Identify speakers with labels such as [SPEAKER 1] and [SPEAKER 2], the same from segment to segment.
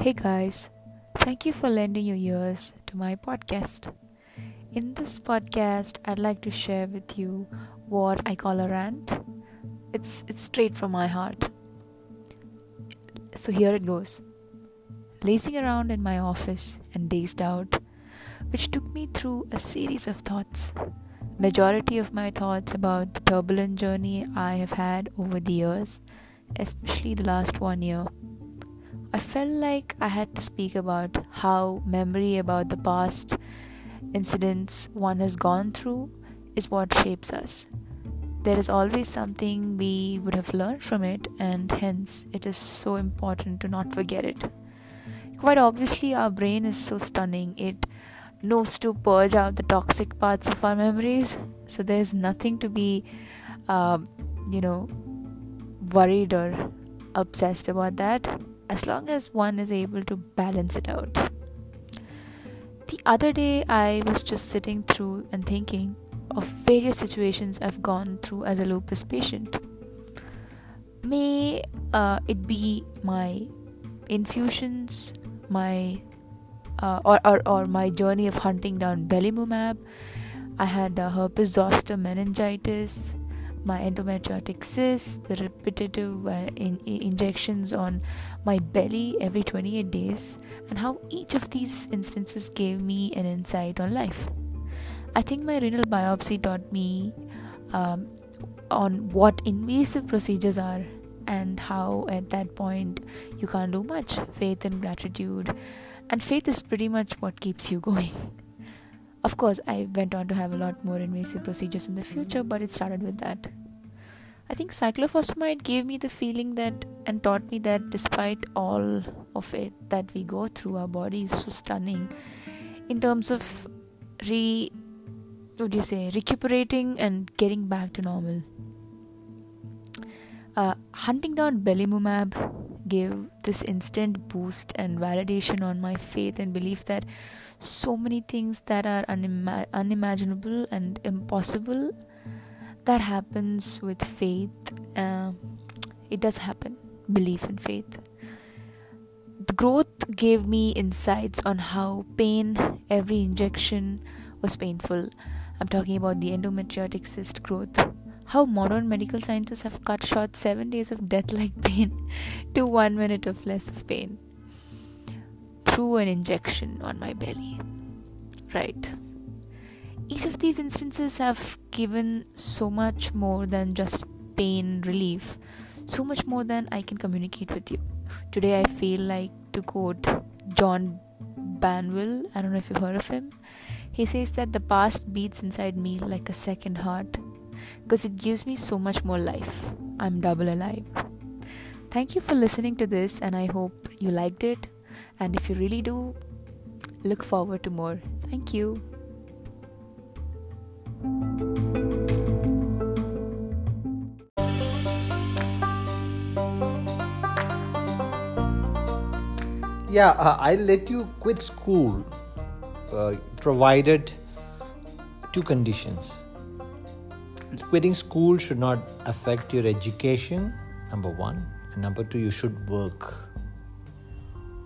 [SPEAKER 1] Hey guys, thank you for lending your ears to my podcast. In this podcast, I'd like to share with you what I call a rant. It's it's straight from my heart. So here it goes. Lacing around in my office and dazed out, which took me through a series of thoughts. Majority of my thoughts about the turbulent journey I have had over the years, especially the last one year I felt like I had to speak about how memory about the past incidents one has gone through is what shapes us. There is always something we would have learned from it, and hence it is so important to not forget it. Quite obviously, our brain is so stunning, it knows to purge out the toxic parts of our memories, so there's nothing to be, uh, you know, worried or obsessed about that as long as one is able to balance it out. The other day, I was just sitting through and thinking of various situations I've gone through as a lupus patient. May uh, it be my infusions, my uh, or, or, or my journey of hunting down belimumab. I had herpes zoster meningitis, my endometriotic cysts, the repetitive uh, in, in injections on my belly every 28 days, and how each of these instances gave me an insight on life. I think my renal biopsy taught me um, on what invasive procedures are and how at that point you can't do much. Faith and gratitude, and faith is pretty much what keeps you going. Of course, I went on to have a lot more invasive procedures in the future, but it started with that. I think cyclophosphamide gave me the feeling that and taught me that despite all of it that we go through, our body is so stunning in terms of re what do you say recuperating and getting back to normal. Uh, hunting down belimumab gave this instant boost and validation on my faith and belief that so many things that are unima- unimaginable and impossible that happens with faith uh, it does happen belief and faith the growth gave me insights on how pain every injection was painful i'm talking about the endometriotic cyst growth how modern medical sciences have cut short 7 days of death like pain to 1 minute of less of pain through an injection on my belly. Right. Each of these instances have given so much more than just pain relief, so much more than I can communicate with you. Today, I feel like to quote John Banville, I don't know if you've heard of him. He says that the past beats inside me like a second heart because it gives me so much more life. I'm double alive. Thank you for listening to this, and I hope you liked it. And if you really do, look forward to more. Thank you.
[SPEAKER 2] Yeah, uh, I'll let you quit school uh, provided two conditions. Quitting school should not affect your education, number one. And number two, you should work.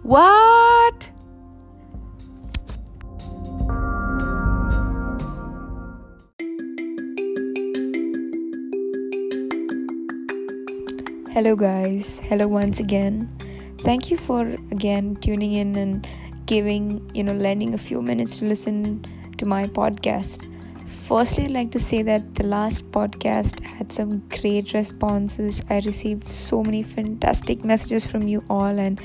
[SPEAKER 1] What? Hello, guys. Hello, once again. Thank you for again tuning in and giving, you know, lending a few minutes to listen to my podcast. Firstly, I'd like to say that the last podcast had some great responses. I received so many fantastic messages from you all, and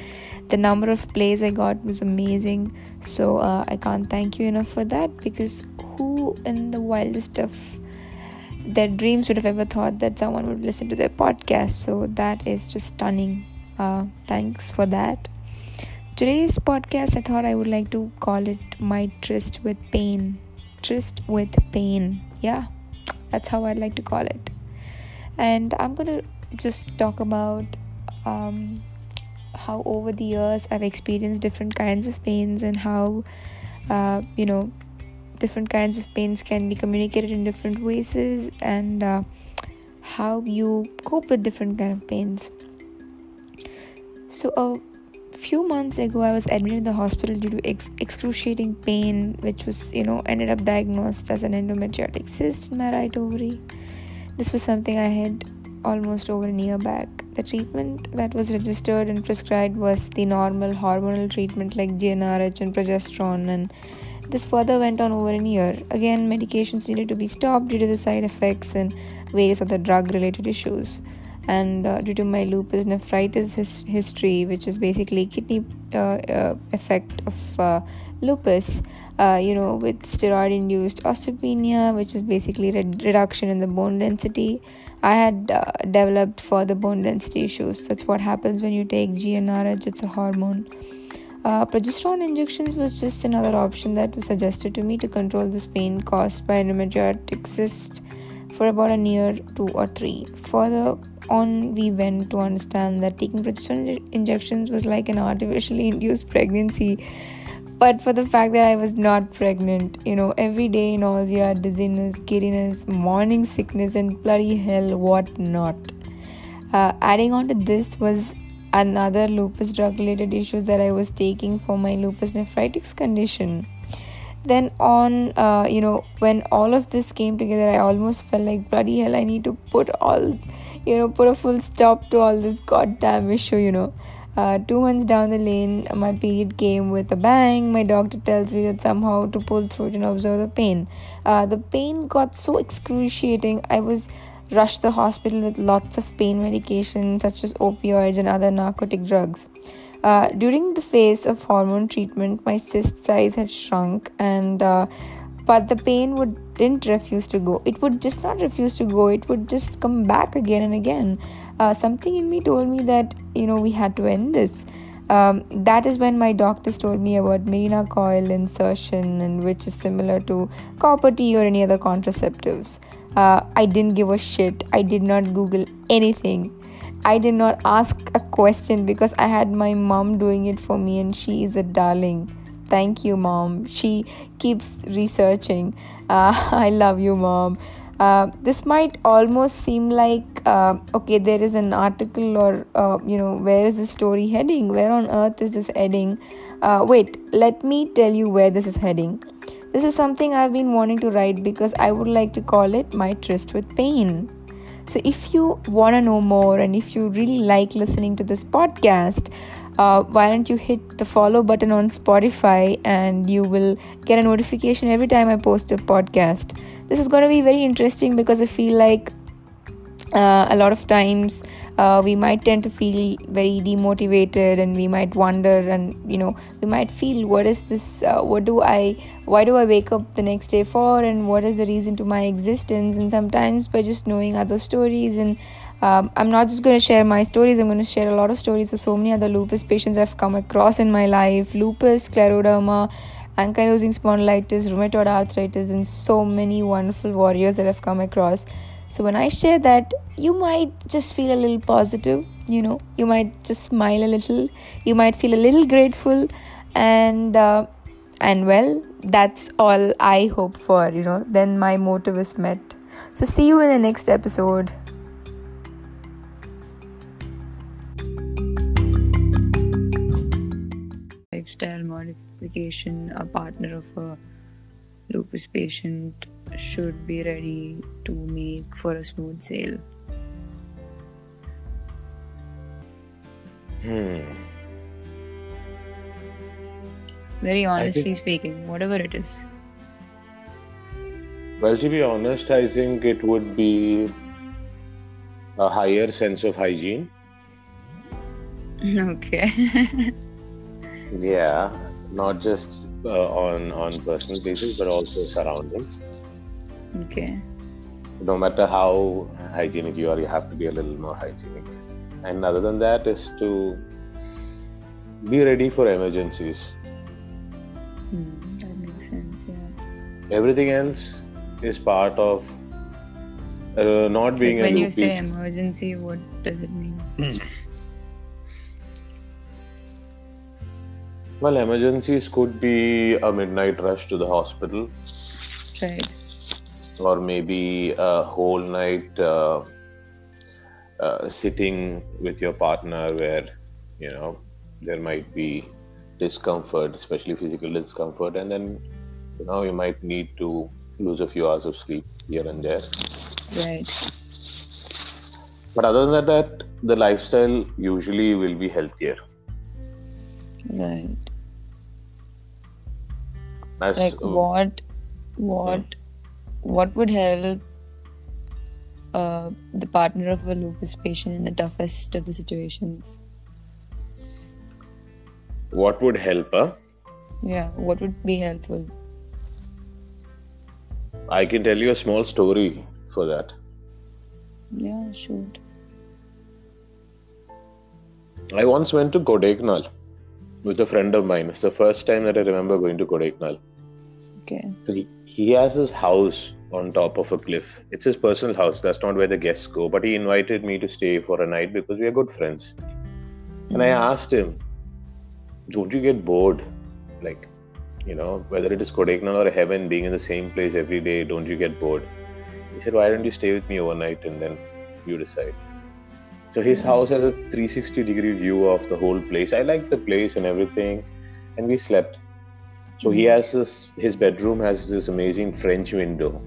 [SPEAKER 1] the number of plays I got was amazing. So uh, I can't thank you enough for that because who in the wildest of their dreams would have ever thought that someone would listen to their podcast? So that is just stunning. Uh, thanks for that. Today's podcast, I thought I would like to call it My Tryst with Pain. Tryst with Pain. Yeah, that's how I'd like to call it. And I'm gonna just talk about um, how over the years I've experienced different kinds of pains and how uh, you know different kinds of pains can be communicated in different ways and uh, how you cope with different kind of pains. So a
[SPEAKER 3] few months ago i was admitted in the hospital due to ex- excruciating pain which was you know ended up diagnosed as an endometriotic cyst in my right ovary. This was something i had almost over a year back. The treatment that was registered and prescribed was the normal hormonal treatment like gnrh and progesterone and this further went on over a year. Again medications needed to be stopped due to the side effects and various other drug related issues. And uh, due to my lupus nephritis his- history which is basically kidney uh, uh, effect of uh, lupus uh, you know with steroid induced osteopenia which is basically red- reduction in the bone density i had uh, developed further bone density issues. That's what happens when you take gnrh it's a hormone uh, progesterone injections was just another option that was suggested to me to control this pain caused by endometriotic cyst for about a year, two or three. Further on, we went to understand that taking progesterone injections was like an artificially induced pregnancy. But for the fact that I was not pregnant, you know, every day nausea, dizziness, giddiness, morning sickness, and bloody hell, what not. Uh, adding on to this was another lupus drug related issues that I was taking for my lupus nephritis condition. Then, on, uh, you know, when all of this came together, I almost felt like bloody hell, I need to put all, you know, put a full stop to all this goddamn issue, you know. Uh, two months down the lane, my period came with a bang. My doctor tells me that somehow to pull through it and observe the pain. Uh, the pain got so excruciating. I was rushed to the hospital with lots of pain medication such as opioids and other narcotic drugs. Uh, during the phase of hormone treatment, my cyst size had shrunk, and uh, but the pain would didn't refuse to go. It would just not refuse to go. It would just come back again and again. Uh, something in me told me that you know we had to end this. Um, that is when my doctors told me about Mirena coil insertion, and which is similar to copper T or any other contraceptives. Uh, I didn't give a shit. I did not Google anything. I did not ask a question because I had my mom doing it for me, and she is a darling. Thank you, mom. She keeps researching. Uh, I love you, mom. Uh, this might almost seem like uh, okay there is an article or uh, you know where is the story heading where on earth is this heading uh, wait let me tell you where this is heading this is something i've been wanting to write because i would like to call it my tryst with pain so if you want to know more and if you really like listening to this podcast uh, why don't you hit the follow button on Spotify and you will get a notification every time I post a podcast. This is going to be very interesting because I feel like uh, a lot of times uh, we might tend to feel very demotivated and we might wonder and you know we might feel what is this uh, what do i why do i wake up the next day for and what is the reason to my existence? And sometimes by just knowing other stories and um, i'm not just going to share my stories i'm going to share a lot of stories of so many other lupus patients i've come across in my life. Lupus scleroderma ankylosing spondylitis rheumatoid arthritis and so many wonderful warriors that i've come across so when I share that, you might just feel a little positive, you know, you might just smile a little, you might feel a little grateful, and uh, and well, that's all I hope for, you know. Then my motive is met. So see you in the next episode.
[SPEAKER 4] Lifestyle modification, a partner of a lupus patient should be ready to make for a smooth sail.
[SPEAKER 5] Hmm.
[SPEAKER 4] Very honestly
[SPEAKER 5] think-
[SPEAKER 4] speaking, whatever it is.
[SPEAKER 5] Well, to be honest, I think it would be a higher sense of hygiene.
[SPEAKER 4] okay.
[SPEAKER 5] Yeah, not just uh, on on personal basis, but also surroundings.
[SPEAKER 4] Okay.
[SPEAKER 5] No matter how hygienic you are, you have to be a little more hygienic. And other than that, is to be ready for emergencies.
[SPEAKER 4] Hmm, that makes sense, yeah.
[SPEAKER 5] Everything else is part of uh, not being
[SPEAKER 4] Like when you say emergency, what does it mean?
[SPEAKER 5] Well, emergencies could be a midnight rush to the hospital.
[SPEAKER 4] Right.
[SPEAKER 5] Or maybe a whole night uh, uh, sitting with your partner where you know there might be discomfort, especially physical discomfort, and then you know you might need to lose a few hours of sleep here and there.
[SPEAKER 4] Right.
[SPEAKER 5] But other than that, the lifestyle usually will be healthier.
[SPEAKER 4] Right.
[SPEAKER 5] As
[SPEAKER 4] Like
[SPEAKER 5] uh,
[SPEAKER 4] what what what would help uh, the partner of a lupus patient in the toughest of the situations?
[SPEAKER 5] what would help? Huh?
[SPEAKER 4] Yeah, what would be helpful?
[SPEAKER 5] I can tell you a small story for that.
[SPEAKER 4] Yeah, shoot.
[SPEAKER 5] I once went to Kodaikanal with a friend of mine. It's the first time that I remember going to Kodaikanal.
[SPEAKER 4] Okay.
[SPEAKER 5] He, he has his house on top of a cliff. It's his personal house. That's not where the guests go. But he invited me to stay for a night because we are good friends. And I mm-hmm. asked him, "Don't you get bored? Like, you know, whether it is Kodaikanal or heaven, being in the same place every day, don't you get bored?" He said, "Why don't you stay with me overnight and then you decide." So his mm-hmm. house has a 360 degree view of the whole place. I liked the place and everything, and we slept. So he has this. His bedroom has this amazing French window,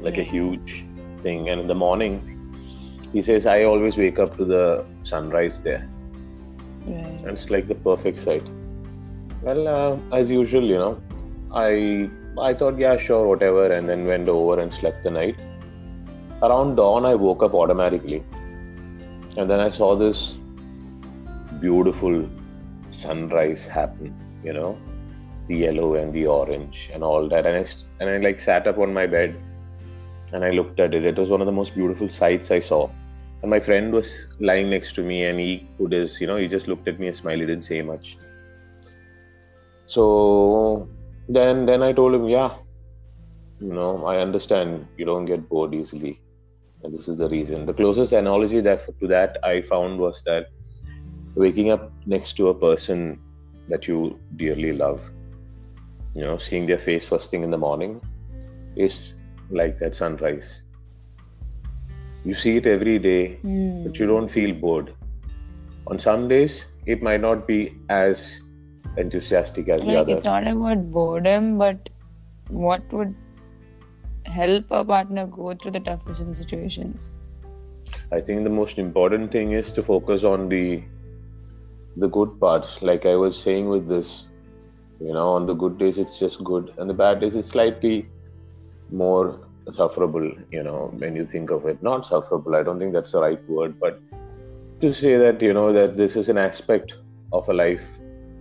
[SPEAKER 5] like a huge thing. And in the morning, he says, "I always wake up to the sunrise there,
[SPEAKER 4] Right.
[SPEAKER 5] and it's like the perfect sight." Well, uh, as usual, you know, I I thought, yeah, sure, whatever, and then went over and slept the night. Around dawn, I woke up automatically, and then I saw this beautiful sunrise happen. You know, the yellow and the orange and all that, and I and I like sat up on my bed, and I looked at it. It was one of the most beautiful sights I saw. And my friend was lying next to me, and he put his, you know, he just looked at me and smiled. He didn't say much. So then, then I told him, yeah, you know, I understand you don't get bored easily, and this is the reason. The closest analogy that to that I found was that waking up next to a person that you dearly love, you know, seeing their face first thing in the morning, is like that sunrise. You see it every day,
[SPEAKER 4] Hmm.
[SPEAKER 5] but you don't feel bored. On some days, it might not be as enthusiastic as the
[SPEAKER 4] Like
[SPEAKER 5] other.
[SPEAKER 4] it's not about boredom, but what would help a partner go through the toughest of situations?
[SPEAKER 5] I think the most important thing is to focus on the the good parts. Like I was saying with this, you know, on the good days it's just good, and the bad days it's slightly more sufferable. You know, when you think of it, not sufferable. I don't think that's the right word, but to say that you know that this is an aspect of a life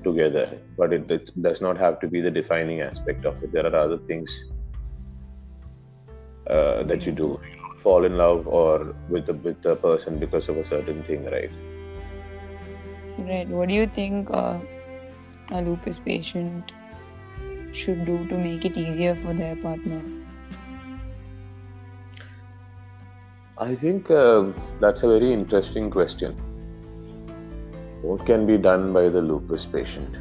[SPEAKER 5] together, but it, it does not have to be the defining aspect of it. There are other things uh, that you do. Fall in love or with a with a person because of a certain thing, right?
[SPEAKER 4] Right. What do you think uh, a lupus patient should do to make it easier for their partner?
[SPEAKER 5] I think uh, that's a very interesting question. What can be done by the lupus patient?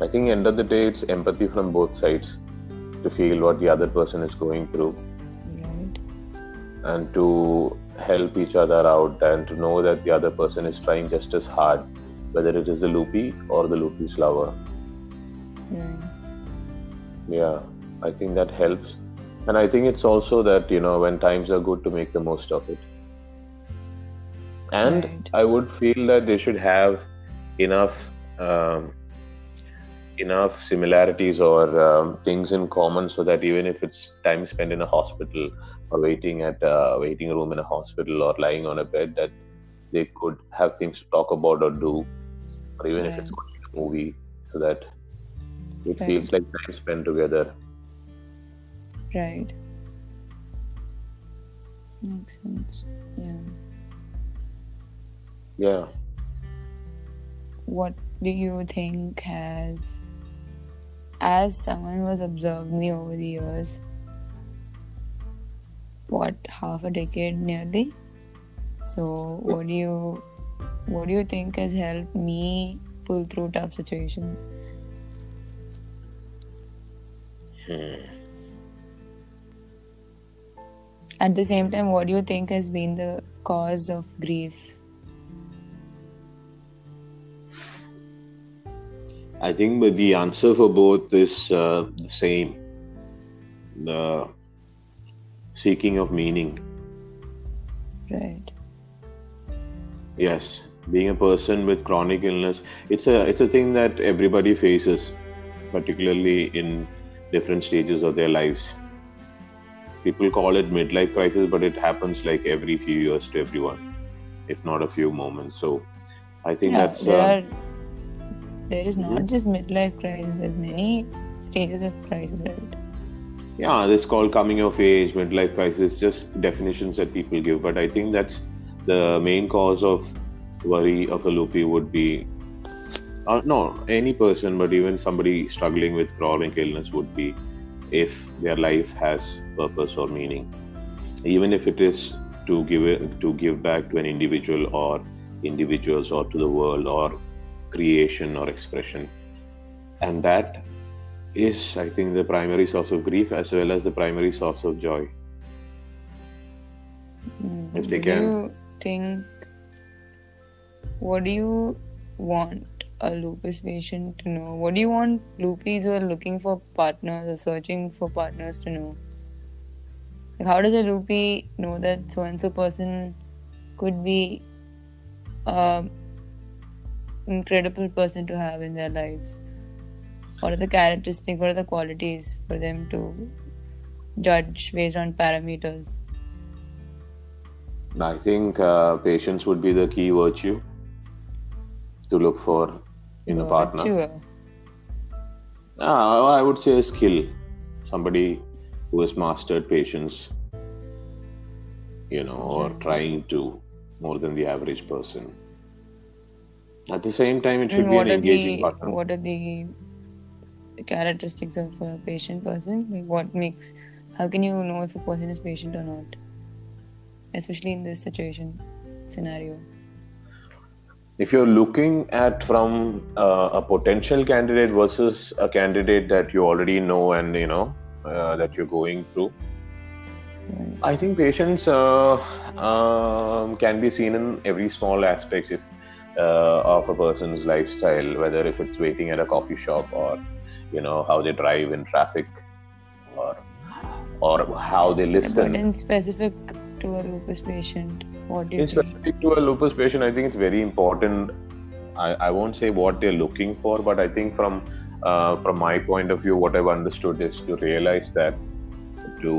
[SPEAKER 5] I think end of the day, it's empathy from both sides to feel what the other person is going through
[SPEAKER 4] Right.
[SPEAKER 5] and to help each other out and to know that the other person is trying just as hard, whether it is the loopy or the loopy's lover.
[SPEAKER 4] Right.
[SPEAKER 5] Yeah, I think that helps. And I think it's also that, you know, when times are good to make the most of it. And
[SPEAKER 4] Right.
[SPEAKER 5] I would feel that they should have enough um, enough similarities or um, things in common so that even if it's time spent in a hospital or waiting at a waiting room in a hospital or lying on a bed that they could have things to talk about or do or even if it's watching a movie so that it
[SPEAKER 4] Right.
[SPEAKER 5] feels like time spent together
[SPEAKER 4] Right. Makes sense. Yeah.
[SPEAKER 5] yeah
[SPEAKER 4] What do you think has, as someone who has observed me over the years, what half a decade nearly? So, what do you, what do you think has helped me pull through tough situations? Hmm. At the same time, what do you think has been the cause of grief?
[SPEAKER 5] I think but the answer for both is uh, the same the seeking of meaning.
[SPEAKER 4] Right.
[SPEAKER 5] Yes, being a person with chronic illness, it's a it's a thing that everybody faces, particularly in different stages of their lives. People call it midlife crisis, but it happens like every few years to everyone, if not a few moments. So, I think
[SPEAKER 4] Yeah,
[SPEAKER 5] that's
[SPEAKER 4] there
[SPEAKER 5] uh,
[SPEAKER 4] are. There is not
[SPEAKER 5] Mhm.
[SPEAKER 4] just midlife crisis. There's many stages of crisis, right?
[SPEAKER 5] yeah, this called coming of age, midlife crisis, just definitions that people give. But I think that's the main cause of worry of a loopy would be, uh, no, any person, but even somebody struggling with chronic illness would be if their life has purpose or meaning, even if it is to give it, to give back to an individual or individuals or to the world or creation or expression, and that is, I think, the primary source of grief as well as the primary source of joy.
[SPEAKER 4] Mm.
[SPEAKER 5] If they can.
[SPEAKER 4] Think? What do you want a lupus patient to know? What do you want loopies who are looking for partners or searching for partners to know? Like, how does a loopy know that so and so person could be a incredible person to have in their lives? What are the characteristics? What are the qualities for them to judge based on parameters?
[SPEAKER 5] I think uh, patience would be the key virtue to look for in a partner.
[SPEAKER 4] Virtue.
[SPEAKER 5] Ah, I would say a skill. Somebody who has mastered patience, you know, or trying to more than the average person. At the same time, it should
[SPEAKER 4] And
[SPEAKER 5] be an engaging
[SPEAKER 4] the
[SPEAKER 5] partner.
[SPEAKER 4] what are the characteristics of a patient person? Like what makes how can you know if a person is patient or not? Especially in this situation scenario.
[SPEAKER 5] if you're looking at from uh, a potential candidate versus a candidate that you already know and you know uh, that you're going through
[SPEAKER 4] Right.
[SPEAKER 5] i think patience uh, um, can be seen in every small aspects if uh, of a person's lifestyle whether if it's waiting at a coffee shop or you know how they drive in traffic or or how they
[SPEAKER 4] But
[SPEAKER 5] listen
[SPEAKER 4] in specific to a lupus patient, what do you
[SPEAKER 5] in
[SPEAKER 4] think?
[SPEAKER 5] specific to a lupus patient, I think it's very important. I, I won't say what they're looking for, but I think from uh, from my point of view, what I've understood is to realize that to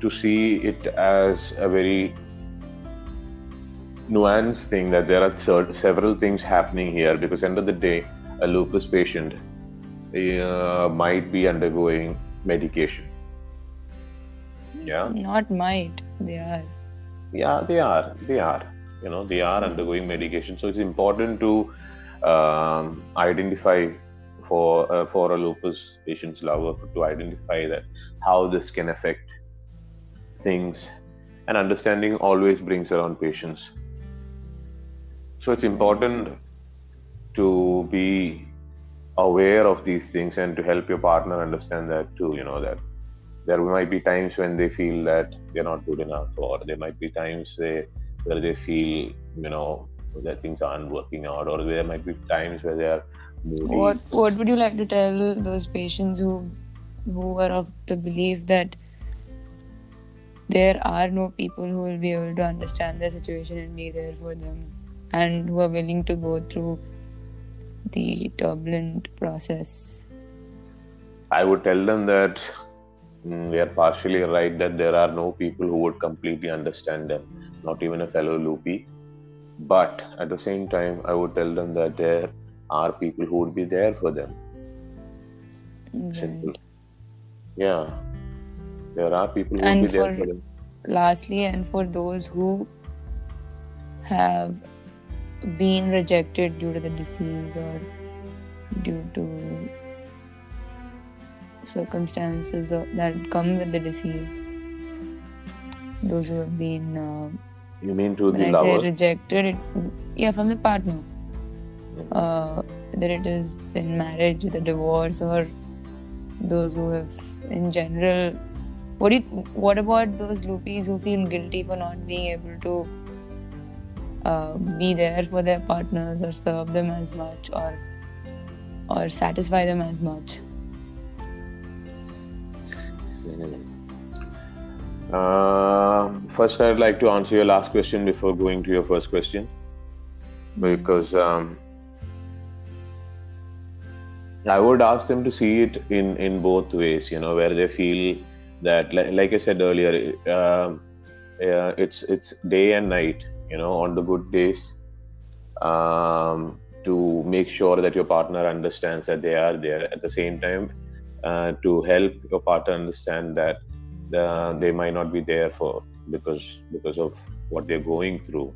[SPEAKER 5] to see it as a very nuanced thing that there are several things happening here because end of the day a lupus patient uh, might be undergoing medication yeah
[SPEAKER 4] Not might, they are.
[SPEAKER 5] yeah they are they are you know they are undergoing medication. So it's important to um, identify for uh, for a lupus patient's lover to identify that how this can affect things. And understanding always brings around patience. So it's important to be aware of these things and to help your partner understand that too you know that there might be times when they feel that they're not good enough or there might be times they, where they feel you know that things aren't working out or there might be times where they are moody
[SPEAKER 4] What what would you like to tell those patients who who are of the belief that there are no people who will be able to understand their situation and be there for them and who are willing to go through the turbulent process?
[SPEAKER 5] I would tell them that mm, they are partially right that there are no people who would completely understand them, not even a fellow loopy. But at the same time, I would tell them that there are people who would be there for them. Simple. Yeah, there are people who
[SPEAKER 4] And
[SPEAKER 5] would be there
[SPEAKER 4] for-
[SPEAKER 5] for them.
[SPEAKER 4] Lastly, and for those who have been rejected due to the disease or due to circumstances that come with the disease, those who have been, uh,
[SPEAKER 5] You mean to the
[SPEAKER 4] I say
[SPEAKER 5] lovers?
[SPEAKER 4] rejected, it, yeah, from the partner, uh, whether it is in marriage with a divorce or those who have, in general, what do you, what about those loopies who feel guilty for not being able to uh, be there for their partners or serve them as much or or satisfy them as much?
[SPEAKER 5] Uh, first, I'd like to answer your last question before going to your first question, because um, I would ask them to see it in in both ways. You know, where they feel that, like, like I said earlier, uh, uh, it's it's day and night. You know, on the good days, um, to make sure that your partner understands that they are there. At the same time, uh, to help your partner understand that uh, they might not be there for because because of what they're going through.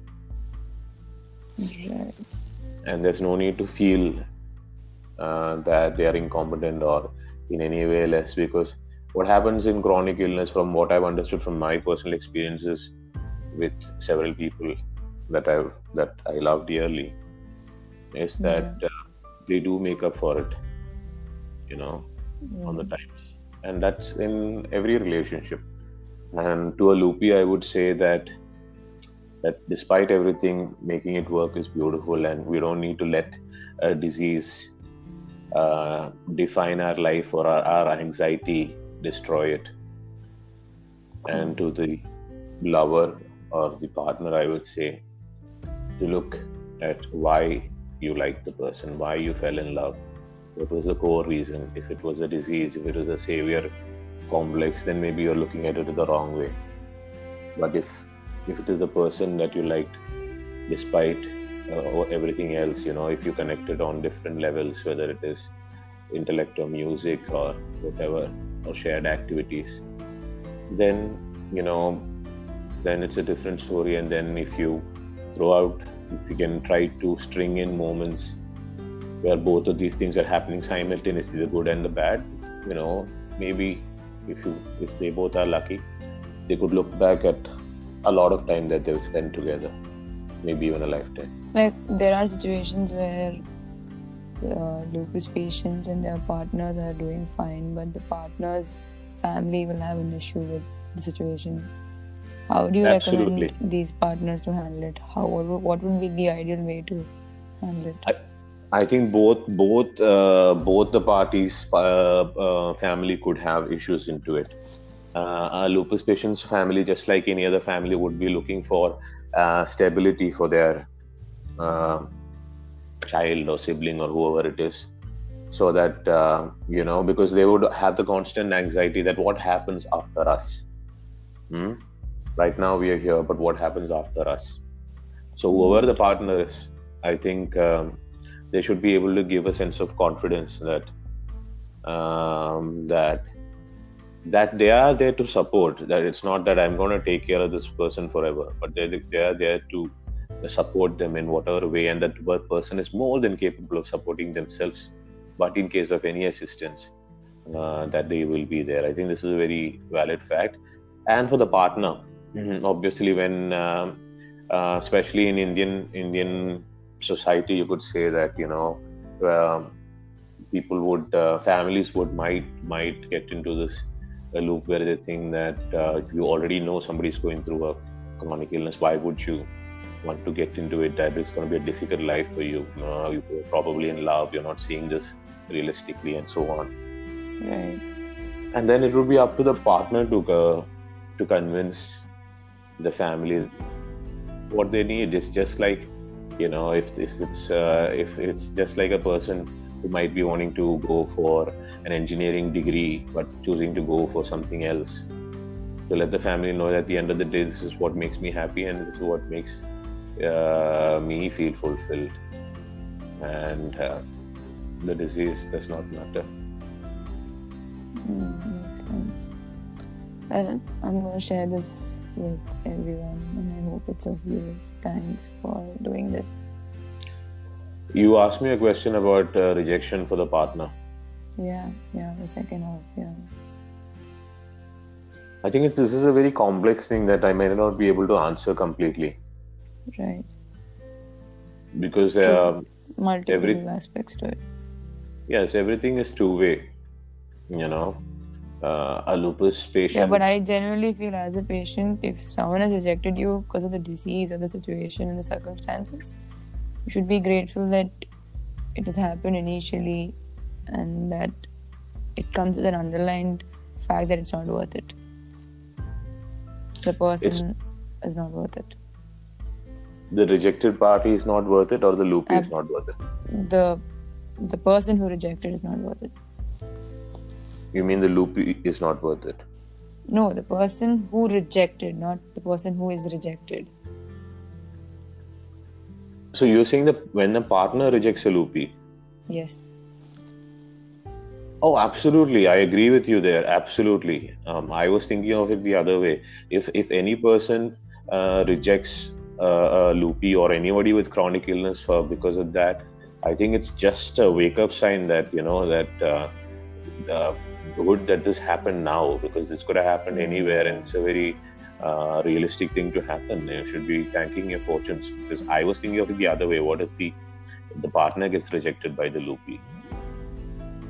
[SPEAKER 4] Right.
[SPEAKER 5] and there's no need to feel uh, that they are incompetent or in any way less because what happens in chronic illness from what i've understood from my personal experiences with several people that i've that i love dearly is that uh, they do make up for it you know on the times. And that's in every relationship. And to a loopy i would say that that despite everything making it work is beautiful and we don't need to let a disease uh, define our life or our, our anxiety destroy it. And to the lover or the partner i would say to look at why you like the person why you fell in love what was the core reason if it was a disease if it was a savior complex then maybe you're looking at it the wrong way. But if if it is a person that you liked despite uh, everything else you know if you connected on different levels whether it is intellect or music or whatever or shared activities then you know then it's a different story. And then if you throw out if you can try to string in moments where both of these things are happening simultaneously the good and the bad you know maybe if you if they both are lucky they could look back at a lot of time that they've spent together maybe even a lifetime
[SPEAKER 4] Like there are situations where uh, lupus patients and their partners are doing fine, but the partner's family will have an issue with the situation. How do you
[SPEAKER 5] Absolutely.
[SPEAKER 4] recommend these partners to handle it? How what would, be the ideal way to handle it?
[SPEAKER 5] I think both both uh, both the parties uh, uh, family could have issues into it. Uh, a lupus patient's family, just like any other family, would be looking for uh, stability for their uh, child or sibling or whoever it is, so that uh, you know because they would have the constant anxiety that what happens after us. Hmm? Right now we are here, but what happens after us? So whoever the partner is, I think. Um, they should be able to give a sense of confidence that um, that that they are there to support. That it's not that i'm going to take care of this person forever but they they are there to support them in whatever way and that person is more than capable of supporting themselves but in case of any assistance uh, that they will be there. I think this is a very valid fact. And for the partner mhm, obviously when um, uh, especially in indian indian society you could say that you know um, people would uh, families would might might get into this uh, loop where they think that uh, you already know somebody's going through a chronic illness. Why would you want to get into it? That it's going to be a difficult life for you. Uh, you're probably in love. You're not seeing this realistically and so on.
[SPEAKER 4] Right.
[SPEAKER 5] and then it would be up to the partner to uh, to convince the family what they need. Is just like you know if, if it's uh, if it's just like a person who might be wanting to go for an engineering degree but choosing to go for something else. To let the family know that at the end of the day this is what makes me happy and this is what makes uh, me feel fulfilled. And uh, the disease does not matter.
[SPEAKER 4] Mm, makes sense. Well, I'm going to share this with everyone and I hope it's of use. Thanks for doing this.
[SPEAKER 5] You asked me a question about uh, rejection for the partner.
[SPEAKER 4] Yeah, yeah, the second half, yeah.
[SPEAKER 5] I think it's, this is a very complex thing that I may not be able to answer completely
[SPEAKER 4] Right.
[SPEAKER 5] because
[SPEAKER 4] True.
[SPEAKER 5] uh,
[SPEAKER 4] Multiple
[SPEAKER 5] Every-
[SPEAKER 4] aspects to it.
[SPEAKER 5] yes, everything is two way. You know, uh, a lupus patient.
[SPEAKER 4] Yeah, but I genuinely feel as a patient, if someone has rejected you because of the disease or the situation and the circumstances, you should be grateful that it has happened initially and that it comes with an underlined fact that it's not worth it. The person is not worth it.
[SPEAKER 5] The rejected party is not worth it, or the loopy is not worth it.
[SPEAKER 4] The the person who rejected is not worth it.
[SPEAKER 5] You mean the loopy is not worth it?
[SPEAKER 4] No, the person who rejected, not the person who is rejected.
[SPEAKER 5] So you're saying that when a partner rejects a loopy,
[SPEAKER 4] Yes.
[SPEAKER 5] Oh, absolutely. I agree with you there. Absolutely. Um, I was thinking of it the other way. If if any person uh, rejects uh, a loopy or anybody with chronic illness for because of that, I think it's just a wake up sign that you know that uh, uh, good that this happened now because this could have happened anywhere and it's a very uh, realistic thing to happen. You should be thanking your fortunes because I was thinking of it the other way. What if the the partner gets rejected by the loopy?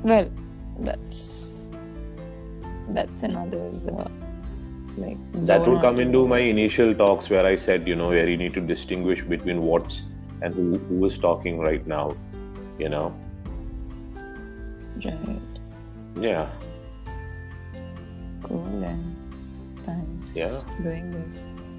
[SPEAKER 4] Well, that's that's another uh, like
[SPEAKER 5] that will come into my initial talks where I said, you know, where you need to distinguish between what's and who, who is talking right now, you know.
[SPEAKER 4] Right.
[SPEAKER 5] Yeah.
[SPEAKER 4] Cool then. Thanks.
[SPEAKER 5] Yeah.
[SPEAKER 4] for Doing this.